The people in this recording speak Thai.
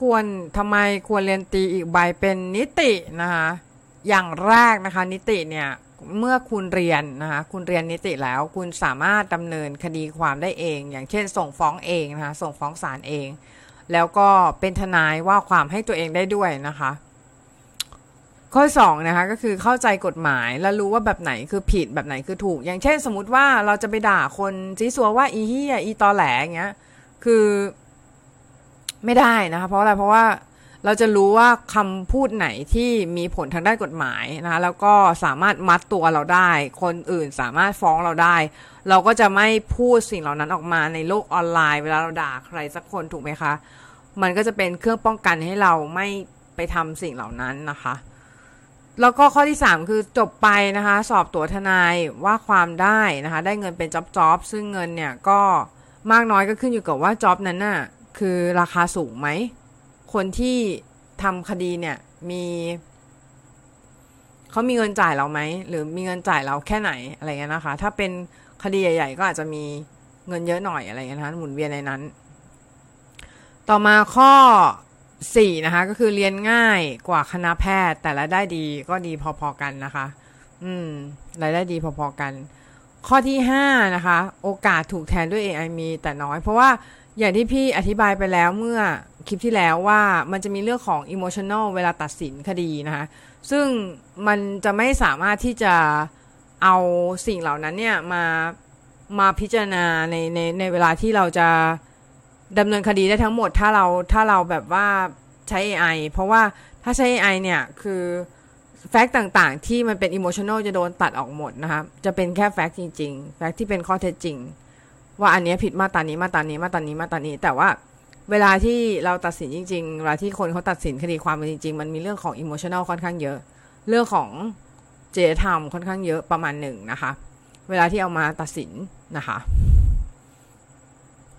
ควรทำไมควรเรียนตีอีกใบเป็นนิตินะคะอย่างแรกนะคะนิติเนี่ยเมื่อคุณเรียนนะคะคุณเรียนนิติแล้วคุณสามารถดำเนินคดีความได้เอง อย่างเช่น ส่งฟ้องเองนะคะส่งฟ้องศาลเอง แล้วก็เป็นทนายว่าความให้ตัวเองได้ด้วยนะคะ ข้อสองนะคะก็คือเข้าใจกฎหมายแล้วรู้ว่าแบบไหนคือผิดแบบไหนคือถูก อย่างเช่น สมมติว่าเราจะไปด่าคนจีซัวว่าอีเฮียอีตอแหลอย่างเงี้ยคือ ไม่ได้นะคะเพราะอะไรเพราะว่าเราจะรู้ว่าคำพูดไหนที่มีผลทางด้านกฎหมายนะคะแล้วก็สามารถมัดตัวเราได้ คนอื่นสามารถฟ้องเราได้ เราก็จะไม่พูดสิ่งเหล่านั้นออกมาในโลกออนไลน์ เวลาเราด่าใครสักคนถูกไหมคะ มันก็จะเป็นเครื่องป้องกันให้เราไม่ไปทำสิ่งเหล่านั้นนะคะ แล้วก็ข้อที่ 3 คือจบไปนะคะ สอบตัวทนายว่าความได้นะคะ ได้เงินเป็นจ็อบจ็อบซึ่งเงินเนี่ยก็มากน้อยก็ขึ้นอยู่กับว่าจ็อบนั้นน่ะ คือราคาสูงไหม คนที่ทำคดีเนี่ยมีเขามีเงินจ่ายเราไหม หรือมีเงินจ่ายเราแค่ไหนอะไรเงี้ยนะคะ ถ้าเป็นคดีใหญ่ ๆ ก็อาจจะมีเงินเยอะหน่อยอะไรเงี้ยนะคะหมุนเวียนในนั้น ต่อมาข้อ4นะคะ ก็คือเรียนง่ายกว่าคณะแพทย์ แต่รายได้ดีก็ดีพอๆกันนะคะ อืมรายได้ดีพอๆกัน ข้อที่5นะคะ โอกาสถูกแทนด้วย AI มีแต่น้อย เพราะว่าอย่างที่พี่อธิบายไปแล้วเมื่อคลิปที่แล้วว่ามันจะมีเรื่องของ emotional เวลาตัดสินคดีนะคะ ซึ่งมันจะไม่สามารถที่จะเอาสิ่งเหล่านั้นเนี่ยมามาพิจารณาในในในเวลาที่เราจะดำเนินคดีได้ทั้งหมดถ้าเราถ้าเราแบบว่าใช้ AI เพราะว่าถ้าใช้ AI เนี่ยคือ แฟกต์ต่างๆ ที่มันเป็น emotional จะโดนตัดออกหมดนะคะจะเป็นแค่แฟกต์จริงๆ แฟกต์ที่เป็นข้อเท็จจริง ว่าอันนี้ผิดมาตรานี้มาตรานี้มาตรานี้มาตรานี้ แต่ว่าเวลาที่เราตัดสินจริงๆเวลาที่คนเขาตัดสินคดีความเป็นจริงๆ มันมีเรื่องของ emotional ค่อนข้างเยอะ เรื่องของเจตธรรมค่อนข้างเยอะประมาณหนึ่งนะคะ เวลาที่เอามาตัดสินนะคะ